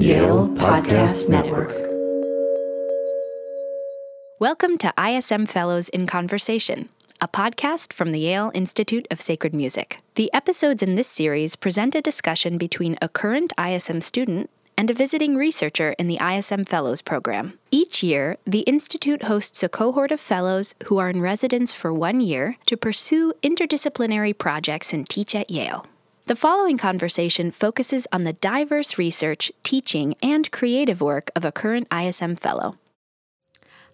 Yale Podcast Network. Welcome to ISM Fellows in Conversation, a podcast from the Yale Institute of Sacred Music. The episodes in this series present a discussion between a current ISM student and a visiting researcher in the ISM Fellows program. Each year, the Institute hosts a cohort of fellows who are in residence for one year to pursue interdisciplinary projects and teach at Yale. The following conversation focuses on the diverse research, teaching, and creative work of a current ISM Fellow.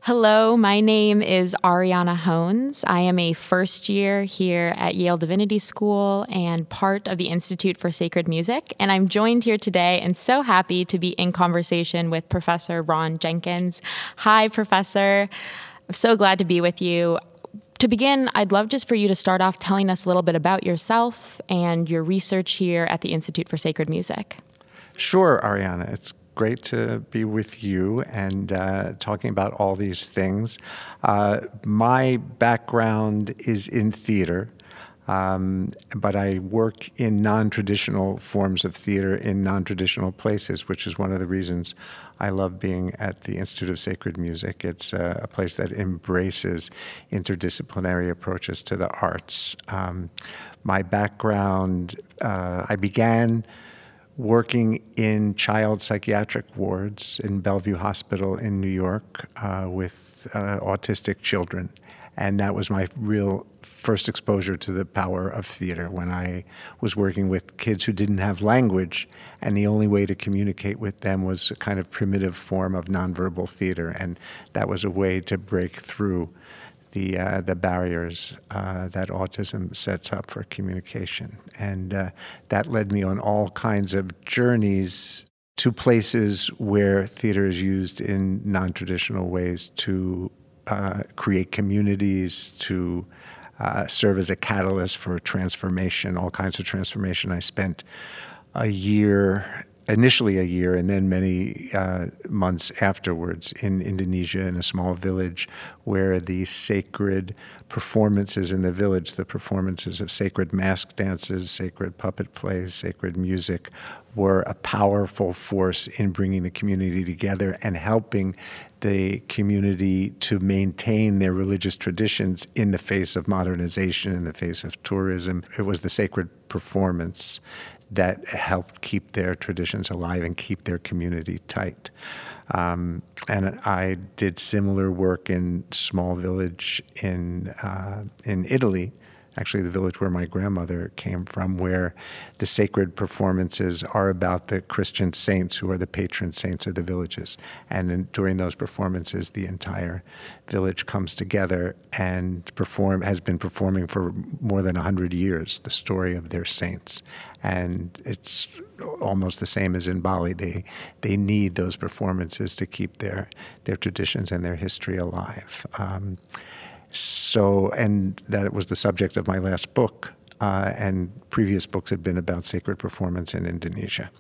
Hello, my name is Ariana Hones. I am a first year here at Yale Divinity School and part of the Institute for Sacred Music. And I'm joined here today and so happy to be in conversation with Professor Ron Jenkins. Hi, Professor. I'm so glad to be with you. To begin, I'd love just for you to start off telling us a little bit about yourself and your research here at the Institute for Sacred Music. Sure, Ariana. It's great to be with you and uh, talking about all these things. Uh, my background is in theater. Um, but I work in non traditional forms of theater in non traditional places, which is one of the reasons I love being at the Institute of Sacred Music. It's uh, a place that embraces interdisciplinary approaches to the arts. Um, my background, uh, I began working in child psychiatric wards in Bellevue Hospital in New York uh, with uh, autistic children. And that was my real first exposure to the power of theater when I was working with kids who didn't have language, and the only way to communicate with them was a kind of primitive form of nonverbal theater. And that was a way to break through the uh, the barriers uh, that autism sets up for communication, and uh, that led me on all kinds of journeys to places where theater is used in non-traditional ways to uh, create communities, to uh, serve as a catalyst for transformation, all kinds of transformation. I spent a year initially a year and then many uh, months afterwards in Indonesia in a small village where the sacred performances in the village, the performances of sacred mask dances, sacred puppet plays, sacred music, were a powerful force in bringing the community together and helping the community to maintain their religious traditions in the face of modernization, in the face of tourism. It was the sacred performance that helped keep their traditions alive and keep their community tight. Um, and I did similar work in small village in uh, in Italy actually the village where my grandmother came from, where the sacred performances are about the Christian saints who are the patron saints of the villages. And in, during those performances, the entire village comes together and perform has been performing for more than hundred years the story of their saints. And it's almost the same as in Bali. They they need those performances to keep their their traditions and their history alive. Um, so, and that was the subject of my last book. Uh, and previous books had been about sacred performance in Indonesia.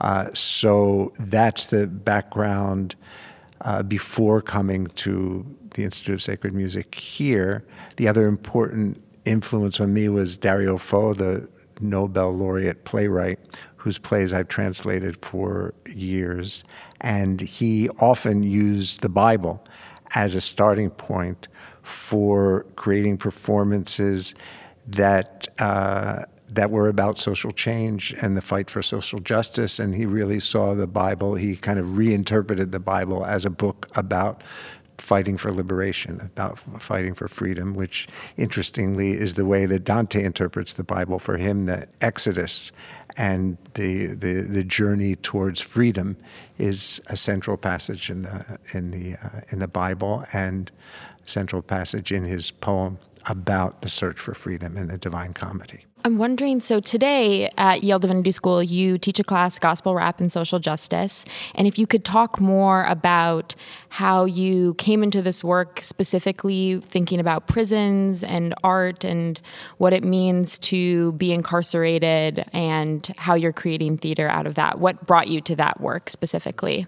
Uh, so that's the background uh, before coming to the Institute of Sacred Music here. The other important influence on me was Dario Fo, the Nobel laureate playwright, whose plays I've translated for years. And he often used the Bible as a starting point for creating performances that uh, that were about social change and the fight for social justice. And he really saw the Bible. He kind of reinterpreted the Bible as a book about fighting for liberation, about fighting for freedom, which interestingly is the way that Dante interprets the Bible. For him, the Exodus and the the, the journey towards freedom is a central passage in the in the uh, in the Bible and central passage in his poem about the search for freedom in the Divine Comedy. I'm wondering so today at Yale Divinity School, you teach a class, Gospel Rap and Social Justice. And if you could talk more about how you came into this work, specifically thinking about prisons and art and what it means to be incarcerated and how you're creating theater out of that. What brought you to that work specifically?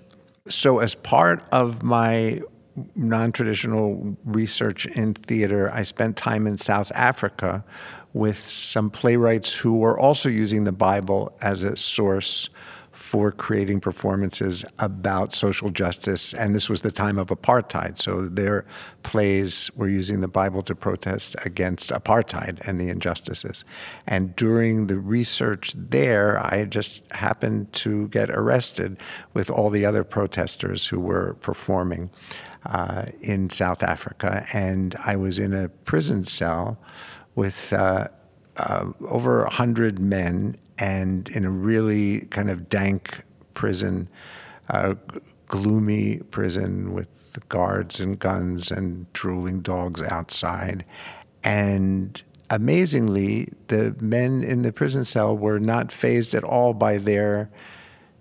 So, as part of my non traditional research in theater, I spent time in South Africa with some playwrights who were also using the Bible as a source for creating performances about social justice. And this was the time of apartheid. So their plays were using the Bible to protest against apartheid and the injustices. And during the research there, I just happened to get arrested with all the other protesters who were performing. Uh, in South Africa, and I was in a prison cell with uh, uh, over a hundred men and in a really kind of dank prison, uh, gloomy prison with guards and guns and drooling dogs outside. And amazingly, the men in the prison cell were not fazed at all by their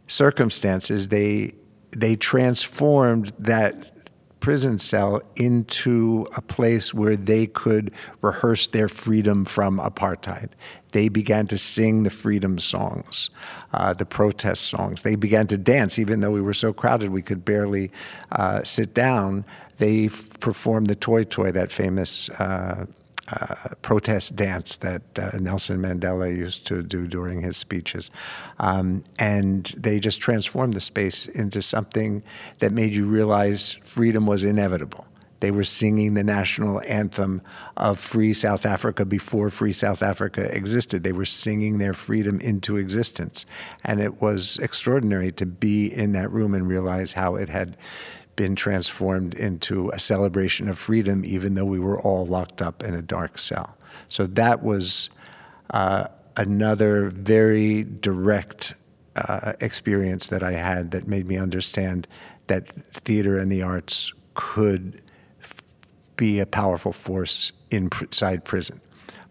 circumstances. They they transformed that prison cell into a place where they could rehearse their freedom from apartheid. They began to sing the freedom songs, uh, the protest songs. They began to dance, even though we were so crowded we could barely uh, sit down. They performed the Toyi-Toyi, that famous uh, uh, protest dance that uh, Nelson Mandela used to do during his speeches. Um, and they just transformed the space into something that made you realize freedom was inevitable. They were singing the national anthem of free South Africa before free South Africa existed. They were singing their freedom into existence. And it was extraordinary to be in that room and realize how it had been transformed into a celebration of freedom, even though we were all locked up in a dark cell. So that was uh, another very direct uh, experience that I had that made me understand that theater and the arts could f- be a powerful force inside prison.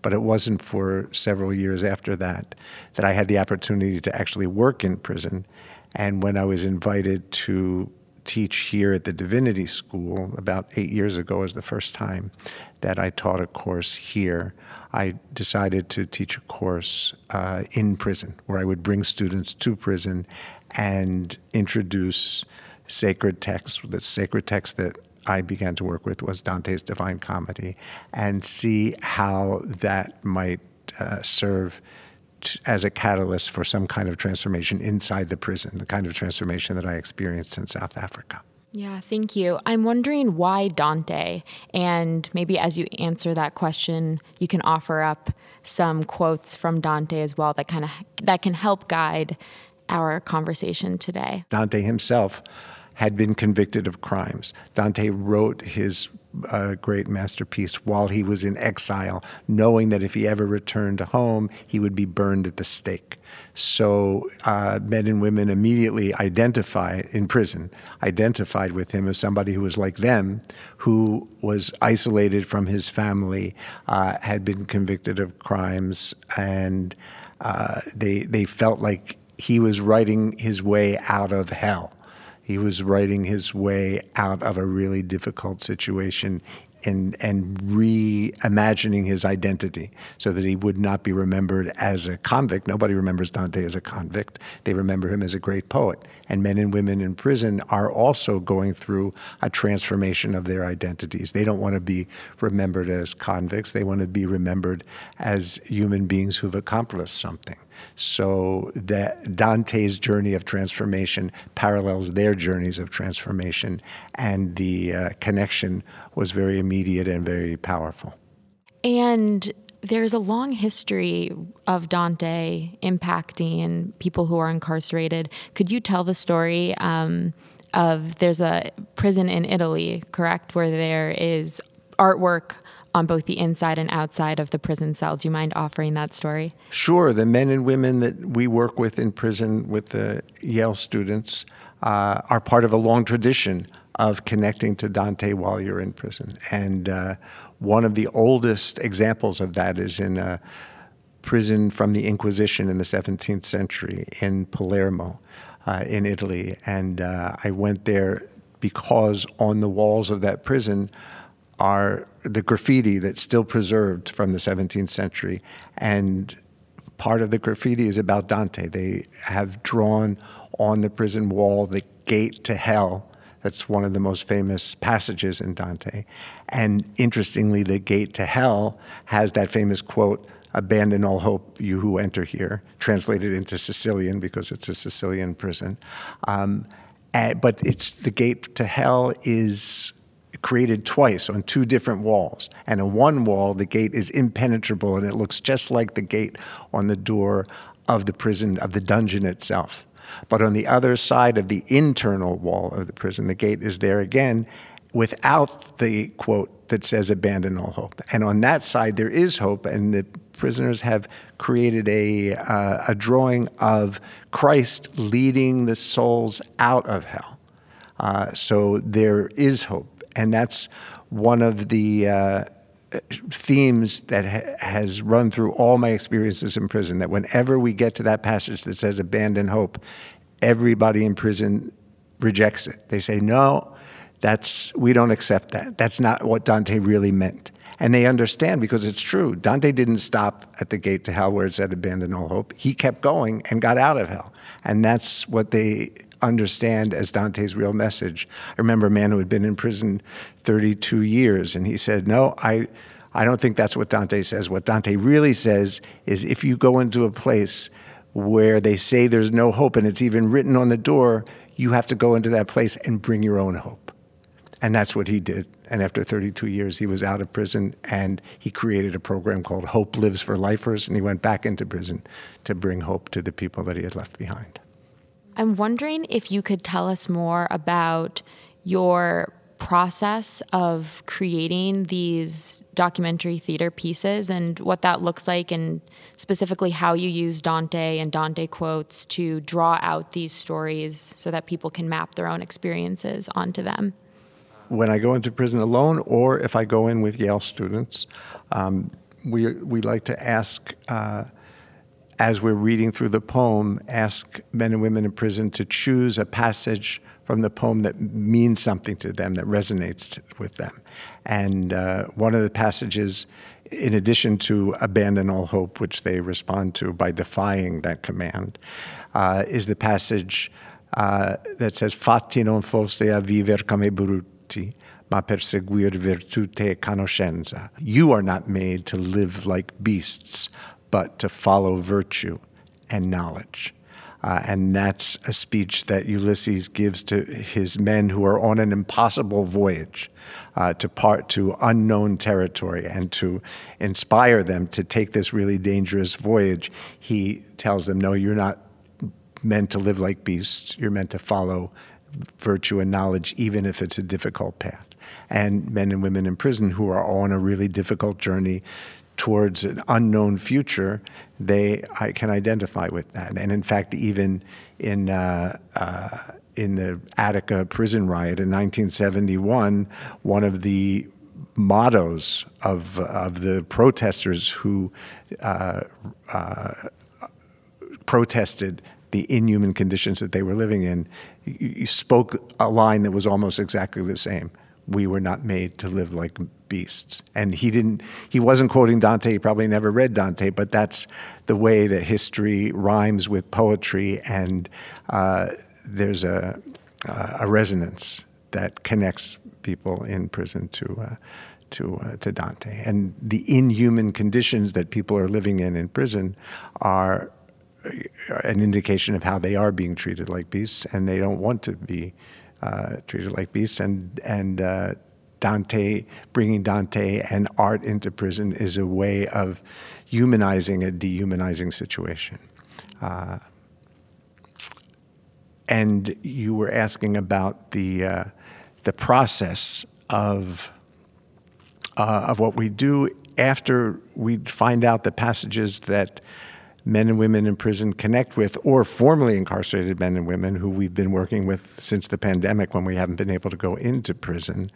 But it wasn't for several years after that that I had the opportunity to actually work in prison. And when I was invited to teach here at the Divinity School about eight years ago was the first time that I taught a course here. I decided to teach a course uh, in prison where I would bring students to prison and introduce sacred texts. The sacred text that I began to work with was Dante's Divine Comedy and see how that might uh, serve as a catalyst for some kind of transformation inside the prison, the kind of transformation that I experienced in South Africa. Yeah, thank you. I'm wondering why Dante, and maybe as you answer that question, you can offer up some quotes from Dante as well that kind of that can help guide our conversation today. Dante himself had been convicted of crimes. Dante wrote his uh, great masterpiece while he was in exile, knowing that if he ever returned home, he would be burned at the stake. So uh, men and women immediately identified in prison, identified with him as somebody who was like them, who was isolated from his family, uh, had been convicted of crimes, and uh, they they felt like he was writing his way out of hell. He was writing his way out of a really difficult situation and, and reimagining his identity so that he would not be remembered as a convict. Nobody remembers Dante as a convict. They remember him as a great poet. And men and women in prison are also going through a transformation of their identities. They don't want to be remembered as convicts, they want to be remembered as human beings who've accomplished something. So that Dante's journey of transformation parallels their journeys of transformation, and the uh, connection was very immediate and very powerful. And there's a long history of Dante impacting people who are incarcerated. Could you tell the story um, of there's a prison in Italy, correct, where there is artwork on both the inside and outside of the prison cell. Do you mind offering that story? Sure. The men and women that we work with in prison with the Yale students uh, are part of a long tradition of connecting to Dante while you're in prison. And uh, one of the oldest examples of that is in a prison from the Inquisition in the 17th century in Palermo. Uh, in Italy, and uh, I went there because on the walls of that prison are the graffiti that's still preserved from the 17th century. And part of the graffiti is about Dante. They have drawn on the prison wall the gate to hell. That's one of the most famous passages in Dante. And interestingly, the gate to hell has that famous quote abandon all hope, you who enter here, translated into Sicilian because it's a Sicilian prison. Um, and, but it's the gate to hell is created twice on two different walls. And on one wall, the gate is impenetrable and it looks just like the gate on the door of the prison, of the dungeon itself. But on the other side of the internal wall of the prison, the gate is there again without the quote that says abandon all hope. And on that side, there is hope, and the prisoners have created a, uh, a drawing of Christ leading the souls out of hell. Uh, so there is hope. And that's one of the uh, themes that ha- has run through all my experiences in prison that whenever we get to that passage that says abandon hope, everybody in prison rejects it. They say, no, that's we don't accept that. That's not what Dante really meant. And they understand because it's true. Dante didn't stop at the gate to hell where it said abandon all hope. He kept going and got out of hell. And that's what they understand as Dante's real message. I remember a man who had been in prison 32 years and he said, "No, I I don't think that's what Dante says. What Dante really says is if you go into a place where they say there's no hope and it's even written on the door, you have to go into that place and bring your own hope. And that's what he did. And after 32 years, he was out of prison and he created a program called Hope Lives for Lifers. And he went back into prison to bring hope to the people that he had left behind. I'm wondering if you could tell us more about your process of creating these documentary theater pieces and what that looks like, and specifically how you use Dante and Dante quotes to draw out these stories so that people can map their own experiences onto them. When I go into prison alone, or if I go in with Yale students, um, we, we like to ask. Uh, as we're reading through the poem, ask men and women in prison to choose a passage from the poem that means something to them, that resonates with them. And uh, one of the passages, in addition to abandon all hope, which they respond to by defying that command, uh, is the passage uh, that says, Fatti non foste a viver come bruti, ma perseguir virtute e conoscenza. You are not made to live like beasts, but to follow virtue and knowledge. Uh, and that's a speech that Ulysses gives to his men who are on an impossible voyage uh, to part to unknown territory and to inspire them to take this really dangerous voyage. He tells them, "No, you're not meant to live like beasts. You're meant to follow virtue and knowledge, even if it's a difficult path." And men and women in prison who are on a really difficult journey towards an unknown future, they I can identify with that. And in fact, even in uh, uh, in the Attica prison riot in 1971, one of the mottos of of the protesters who uh, uh protested the inhuman conditions that they were living in, spoke a line that was almost exactly the same. We were not made to live like beasts. And he didn't he wasn't quoting Dante, he probably never read Dante, but that's the way that history rhymes with poetry and uh, there's a uh, a resonance that connects people in prison to uh, to uh, to Dante. And the inhuman conditions that people are living in in prison are an indication of how they are being treated like beasts, and they don't want to be uh, treated like beasts. And and uh, Dante, bringing Dante and art into prison is a way of humanizing a dehumanizing situation. Uh, and you were asking about the uh, the process of uh, of what we do after we find out the passages that men and women in prison connect with, or formerly incarcerated men and women who we've been working with since the pandemic when we haven't been able to go into prison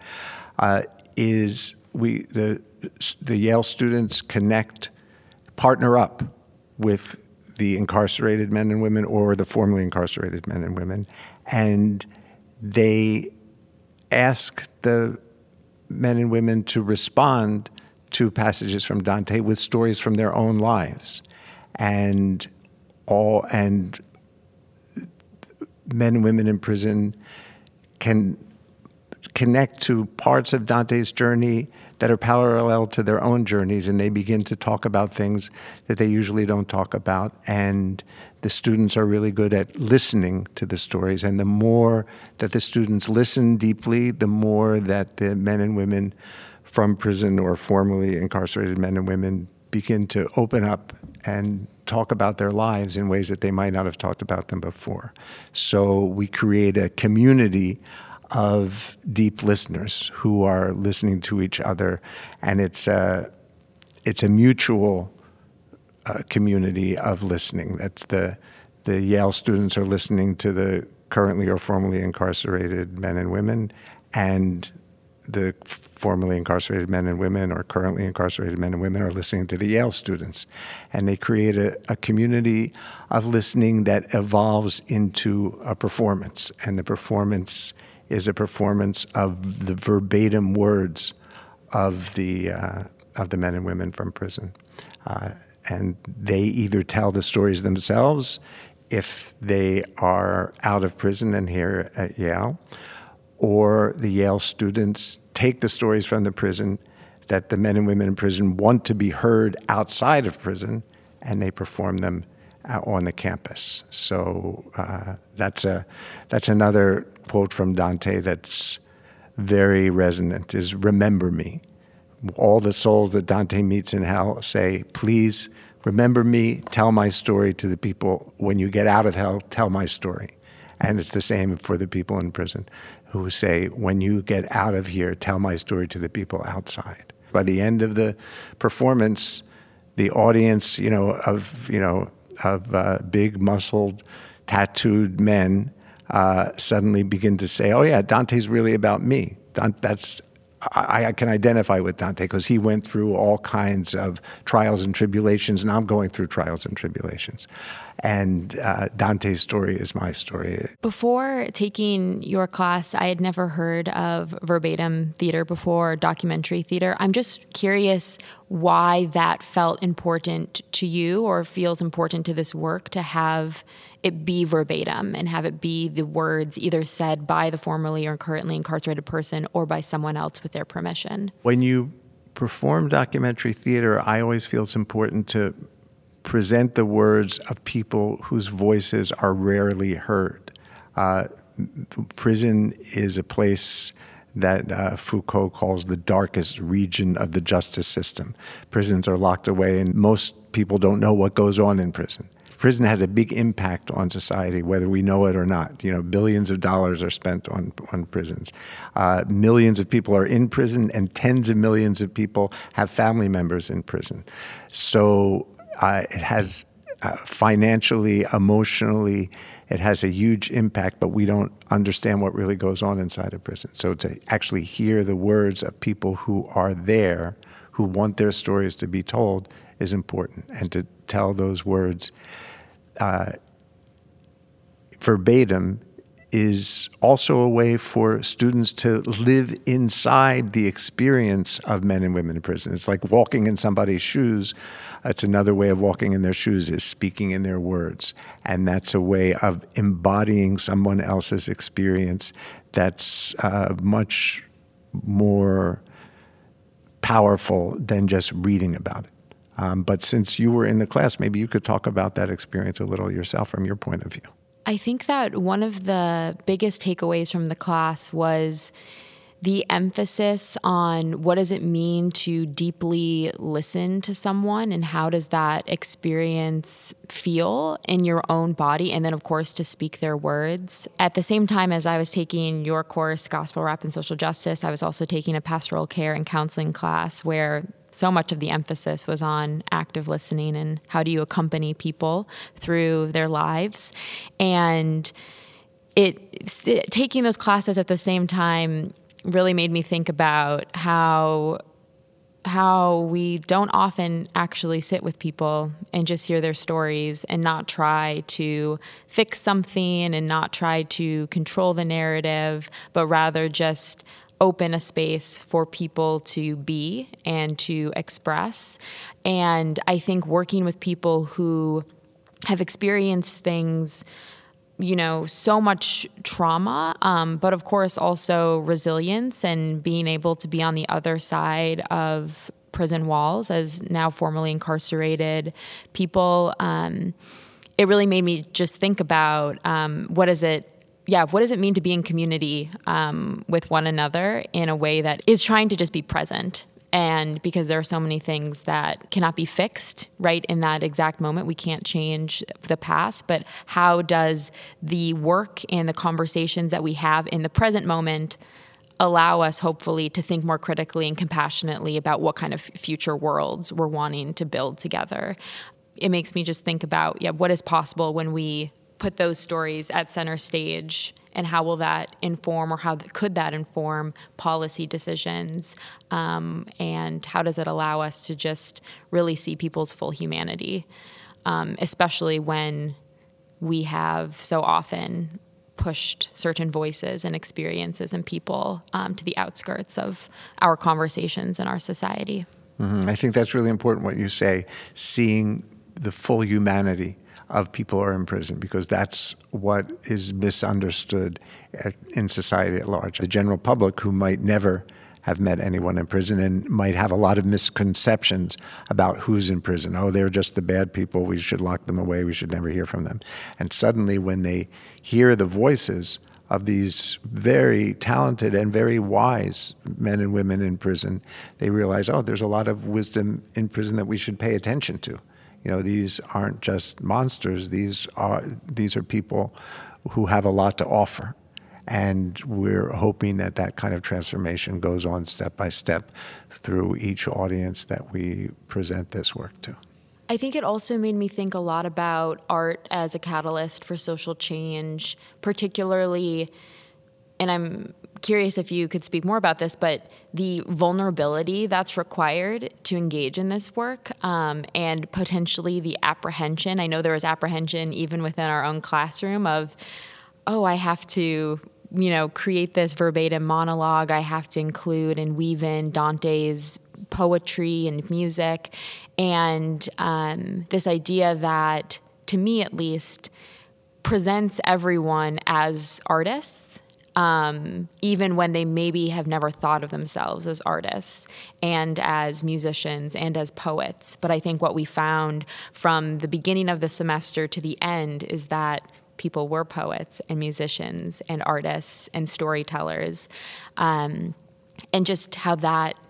uh, is we the the Yale students connect, partner up with the incarcerated men and women or the formerly incarcerated men and women, and they ask the men and women to respond to passages from Dante with stories from their own lives, and all and men and women in prison can connect to parts of Dante's journey that are parallel to their own journeys, and they begin to talk about things that they usually don't talk about. And the students are really good at listening to the stories. And the more that the students listen deeply, the more that the men and women from prison or formerly incarcerated men and women begin to open up and talk about their lives in ways that they might not have talked about them before. So we create a community of deep listeners who are listening to each other, and it's a it's a mutual uh, community of listening. That's the the Yale students are listening to the currently or formerly incarcerated men and women, and the formerly incarcerated men and women or currently incarcerated men and women are listening to the Yale students. And they create a, a, community of listening that evolves into a performance. And the performance is a performance of the verbatim words of the, uh, of the men and women from prison. Uh, and they either tell the stories themselves if they are out of prison and here at Yale, or the Yale students take the stories from the prison that the men and women in prison want to be heard outside of prison, and they perform them on the campus. So uh, that's a that's another quote from Dante that's very resonant. Is remember me. All the souls that Dante meets in hell say, please remember me. Tell my story to the people when you get out of hell. Tell my story. And it's the same for the people in prison who say, when you get out of here, tell my story to the people outside. By the end of the performance, the audience, you know, of, you know, of uh, big muscled, tattooed men uh, suddenly begin to say, oh yeah, Dante's really about me. that's I, I, can identify with Dante because he went through all kinds of trials and tribulations, and I'm going through trials and tribulations. And uh, Dante's story is my story. Before taking your class, I had never heard of verbatim theater before, documentary theater. I'm just curious why that felt important to you or feels important to this work to have it be verbatim and have it be the words either said by the formerly or currently incarcerated person or by someone else with their permission. When you perform documentary theater, I always feel it's important to present the words of people whose voices are rarely heard. Uh, prison is a place that uh, Foucault calls the darkest region of the justice system. Prisons are locked away, and most people don't know what goes on in prison prison has a big impact on society, whether we know it or not. You know, billions of dollars are spent on on prisons. Uh, millions of people are in prison, and tens of millions of people have family members in prison. So uh, it has uh, financially, emotionally, it has a huge impact, but we don't understand what really goes on inside a prison. So to actually hear the words of people who are there, who want their stories to be told, is important, and to tell those words uh, verbatim is also a way for students to live inside the experience of men and women in prison. It's like walking in somebody's shoes. It's another way of walking in their shoes is speaking in their words. And that's a way of embodying someone else's experience that's uh, much more powerful than just reading about it. Um, but since you were in the class, maybe you could talk about that experience a little yourself from your point of view. I think that one of the biggest takeaways from the class was the emphasis on what does it mean to deeply listen to someone and how does that experience feel in your own body and then of course to speak their words at the same time as i was taking your course gospel rap and social justice i was also taking a pastoral care and counseling class where so much of the emphasis was on active listening and how do you accompany people through their lives. And it, it taking those classes at the same time really made me think about how how we don't often actually sit with people and just hear their stories and not try to fix something and not try to control the narrative, but rather just open a space for people to be and to express. And I think working with people who have experienced things you know, so much trauma, um, but of course also resilience and being able to be on the other side of prison walls as now formerly incarcerated people. Um, it really made me just think about um, what is it yeah, what does it mean to be in community um, with one another in a way that is trying to just be present and because there are so many things that cannot be fixed right in that exact moment we can't change the past. But how does the work and the conversations that we have in the present moment allow us hopefully to think more critically and compassionately about what kind of future worlds we're wanting to build together? It makes me just think about yeah what is possible when we put those stories at center stage and how will that inform or how could that inform policy decisions? Um, and how does it allow us to just really see people's full humanity? Um, especially when we have so often pushed certain voices and experiences and people um, to the outskirts of our conversations in our society. Mm-hmm. i think that's really important what you say seeing the full humanity of people who are in prison because that's what is misunderstood in society at large. The general public who might never have met anyone in prison and might have a lot of misconceptions about who's in prison. Oh, they're just the bad people. We should lock them away. We should never hear from them. And suddenly, when they hear the voices of these very talented and very wise men and women in prison, they realize, oh, there's a lot of wisdom in prison that we should pay attention to. You know, these aren't just monsters. These are these are people who have a lot to offer, and we're hoping that that kind of transformation goes on step by step through each audience that we present this work to. I think it also made me think a lot about art as a catalyst for social change, particularly, and I'm curious if you could speak more about this, but the vulnerability that's required to engage in this work um, and potentially the apprehension. I know there was apprehension even within our own classroom of, oh, I have to. You know, create this verbatim monologue. I have to include and weave in Dante's poetry and music, and um, this idea that, to me at least, presents everyone as artists um, even when they maybe have never thought of themselves as artists and as musicians and as poets. But I think what we found from the beginning of the semester to the end is that people were poets and musicians and artists and storytellers, um, and just how that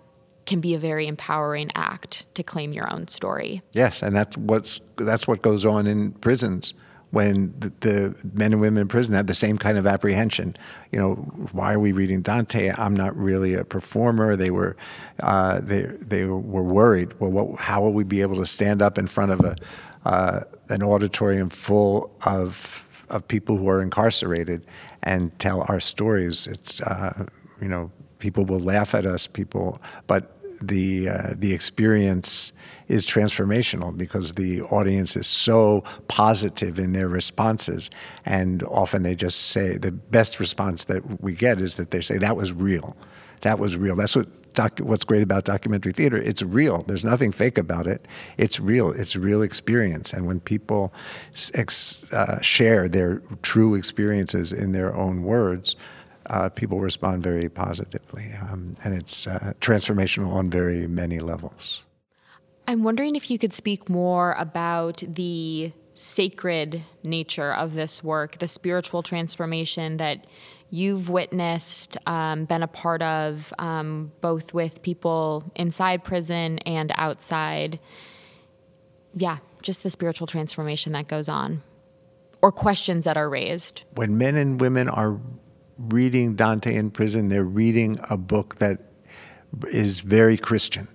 can be a very empowering act to claim your own story. Yes, and that's what's that's what goes on in prisons when the, the, men and women in prison have the same kind of apprehension. You know, why are we reading Dante? I'm not really a performer. They were, uh, they they were worried. Well, what, how will we be able to stand up in front of a uh, an auditorium full of of people who are incarcerated and tell our stories? It's uh, you know, people will laugh at us. People, but the uh, the experience is transformational because the audience is so positive in their responses, and often they just say the best response that we get is that they say that was real, that was real. That's what. What's great about documentary theater? It's real. There's nothing fake about it. It's real. It's real experience. And when people ex, uh, share their true experiences in their own words, uh, people respond very positively. Um, and it's uh, transformational on very many levels. I'm wondering if you could speak more about the sacred nature of this work, the spiritual transformation that you've witnessed, um, been a part of, um, both with people inside prison and outside. Yeah, just the spiritual transformation that goes on, or questions that are raised. When men and women are reading Dante in prison, they're reading a book that is very Christian,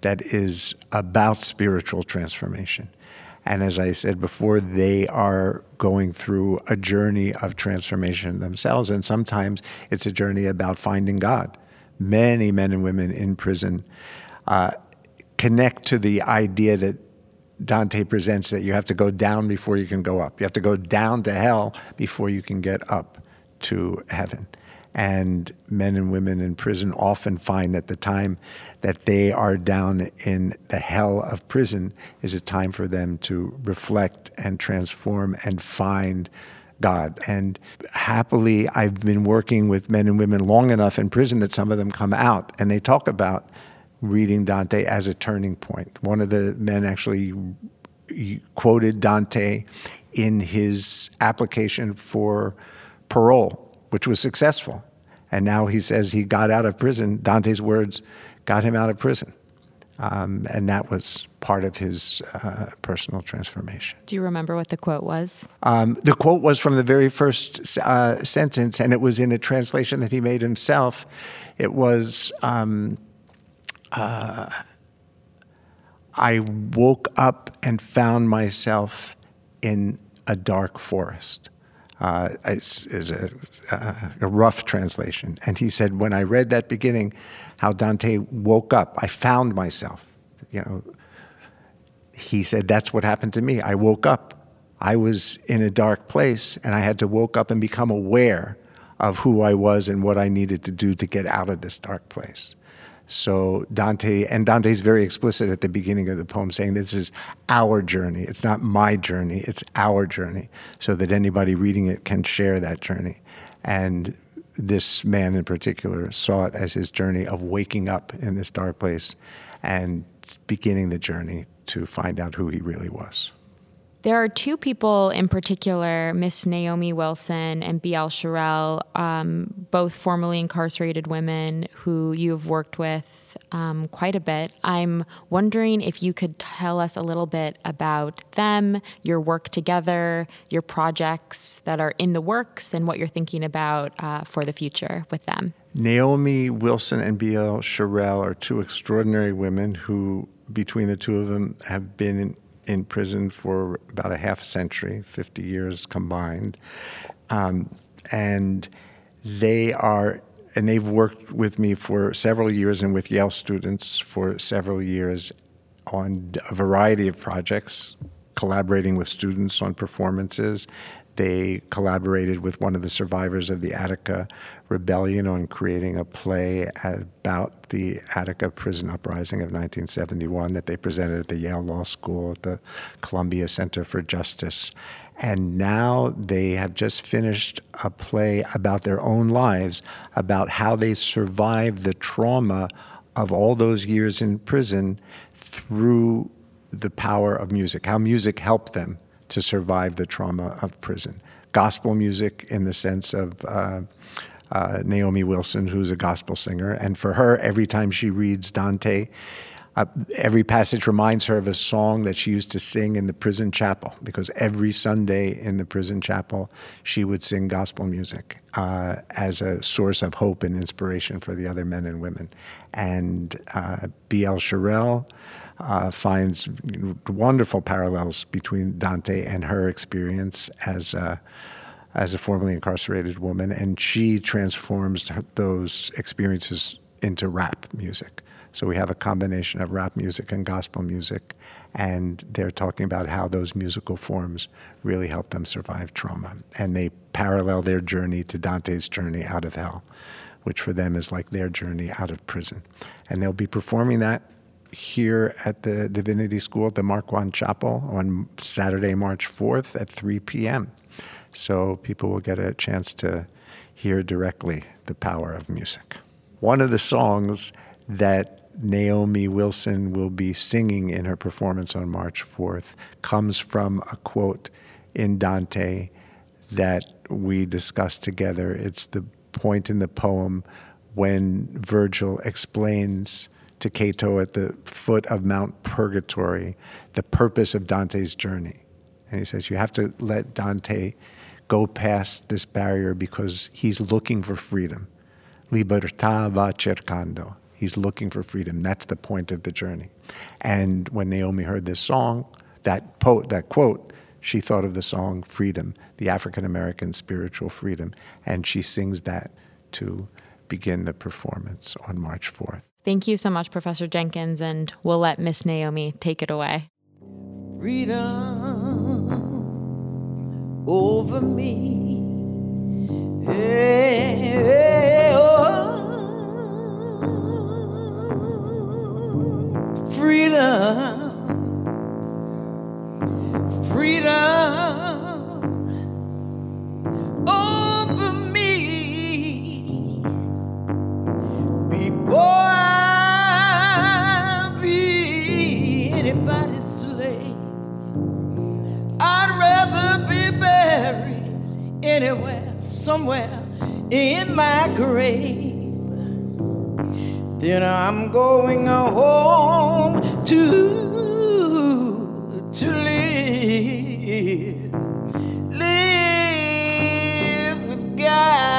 that is about spiritual transformation. And as I said before, they are going through a journey of transformation themselves. And sometimes it's a journey about finding God. Many men and women in prison uh, connect to the idea that Dante presents that you have to go down before you can go up. You have to go down to hell before you can get up to heaven. And men and women in prison often find that the time that they are down in the hell of prison is a time for them to reflect and transform and find God. And happily, I've been working with men and women long enough in prison that some of them come out and they talk about reading Dante as a turning point. One of the men actually quoted Dante in his application for parole, which was successful. And now he says he got out of prison. Dante's words got him out of prison. Um, and that was part of his uh, personal transformation. Do you remember what the quote was? Um, the quote was from the very first uh, sentence, and it was in a translation that he made himself. It was um, uh, I woke up and found myself in a dark forest. Uh, is, is a, uh, a rough translation. And he said, when I read that beginning, how Dante woke up, I found myself. You know, he said, that's what happened to me. I woke up. I was in a dark place, and I had to woke up and become aware of who I was and what I needed to do to get out of this dark place. So Dante, and Dante's very explicit at the beginning of the poem saying this is our journey. It's not my journey, it's our journey, so that anybody reading it can share that journey. And this man in particular saw it as his journey of waking up in this dark place and beginning the journey to find out who he really was. There are two people in particular, Miss Naomi Wilson and B.L. Shirelle, um, both formerly incarcerated women who you've worked with um, quite a bit. I'm wondering if you could tell us a little bit about them, your work together, your projects that are in the works, and what you're thinking about uh, for the future with them. Naomi Wilson and B.L. Shirelle are two extraordinary women who, between the two of them, have been in prison for about a half a century, 50 years combined. Um, and they are, and they've worked with me for several years and with Yale students for several years on a variety of projects, collaborating with students on performances they collaborated with one of the survivors of the Attica Rebellion on creating a play about the Attica prison uprising of 1971 that they presented at the Yale Law School, at the Columbia Center for Justice. And now they have just finished a play about their own lives, about how they survived the trauma of all those years in prison through the power of music, how music helped them to survive the trauma of prison. Gospel music, in the sense of uh, uh, Naomi Wilson, who's a gospel singer, and for her, every time she reads Dante, uh, every passage reminds her of a song that she used to sing in the prison chapel because every Sunday in the prison chapel she would sing gospel music uh, as a source of hope and inspiration for the other men and women. And uh, B.L. Shirelle uh, finds wonderful parallels between Dante and her experience as a, as a formerly incarcerated woman, and she transforms those experiences into rap music. So we have a combination of rap music and gospel music, and they're talking about how those musical forms really help them survive trauma. And they parallel their journey to Dante's journey out of hell, which for them is like their journey out of prison. And they'll be performing that here at the Divinity School at the Marquand Chapel on Saturday, March 4th at 3 p.m. So people will get a chance to hear directly the power of music. One of the songs that Naomi Wilson will be singing in her performance on March 4th comes from a quote in Dante that we discussed together. It's the point in the poem when Virgil explains to Cato at the foot of Mount Purgatory the purpose of Dante's journey. And he says, You have to let Dante go past this barrier because he's looking for freedom. Libertà va cercando. He's looking for freedom. That's the point of the journey. And when Naomi heard this song, that, po- that quote, she thought of the song Freedom, the African American spiritual freedom. And she sings that to begin the performance on March 4th. Thank you so much, Professor Jenkins, and we'll let Miss Naomi take it away. Freedom over me. Hey, hey, freedom, freedom over me before I be anybody's slave. I'd rather be buried anywhere, somewhere in my grave. Then I'm going home to to live live with God.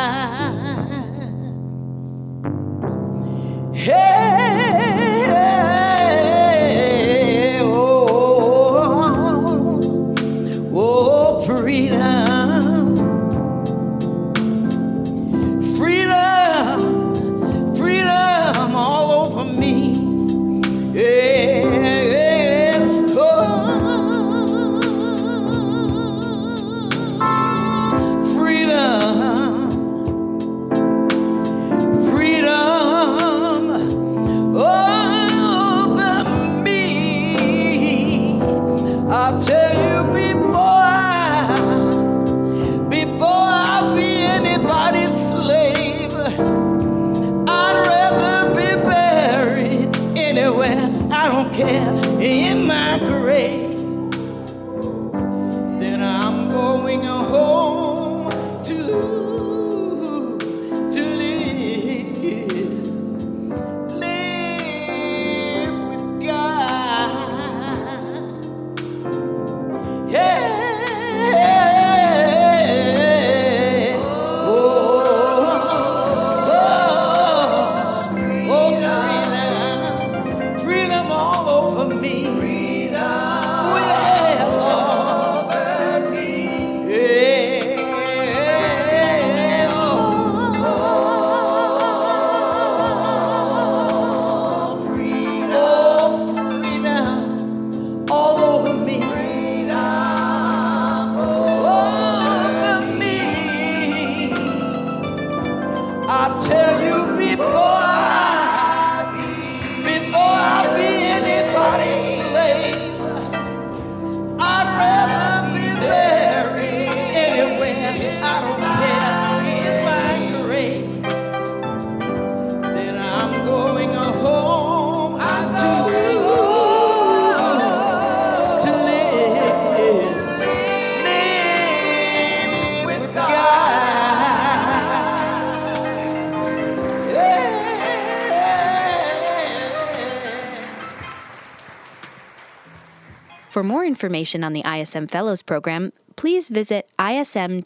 information on the ISM Fellows Program, please visit ism.yale.edu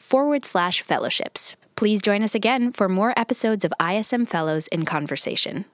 forward slash fellowships. Please join us again for more episodes of ISM Fellows in Conversation.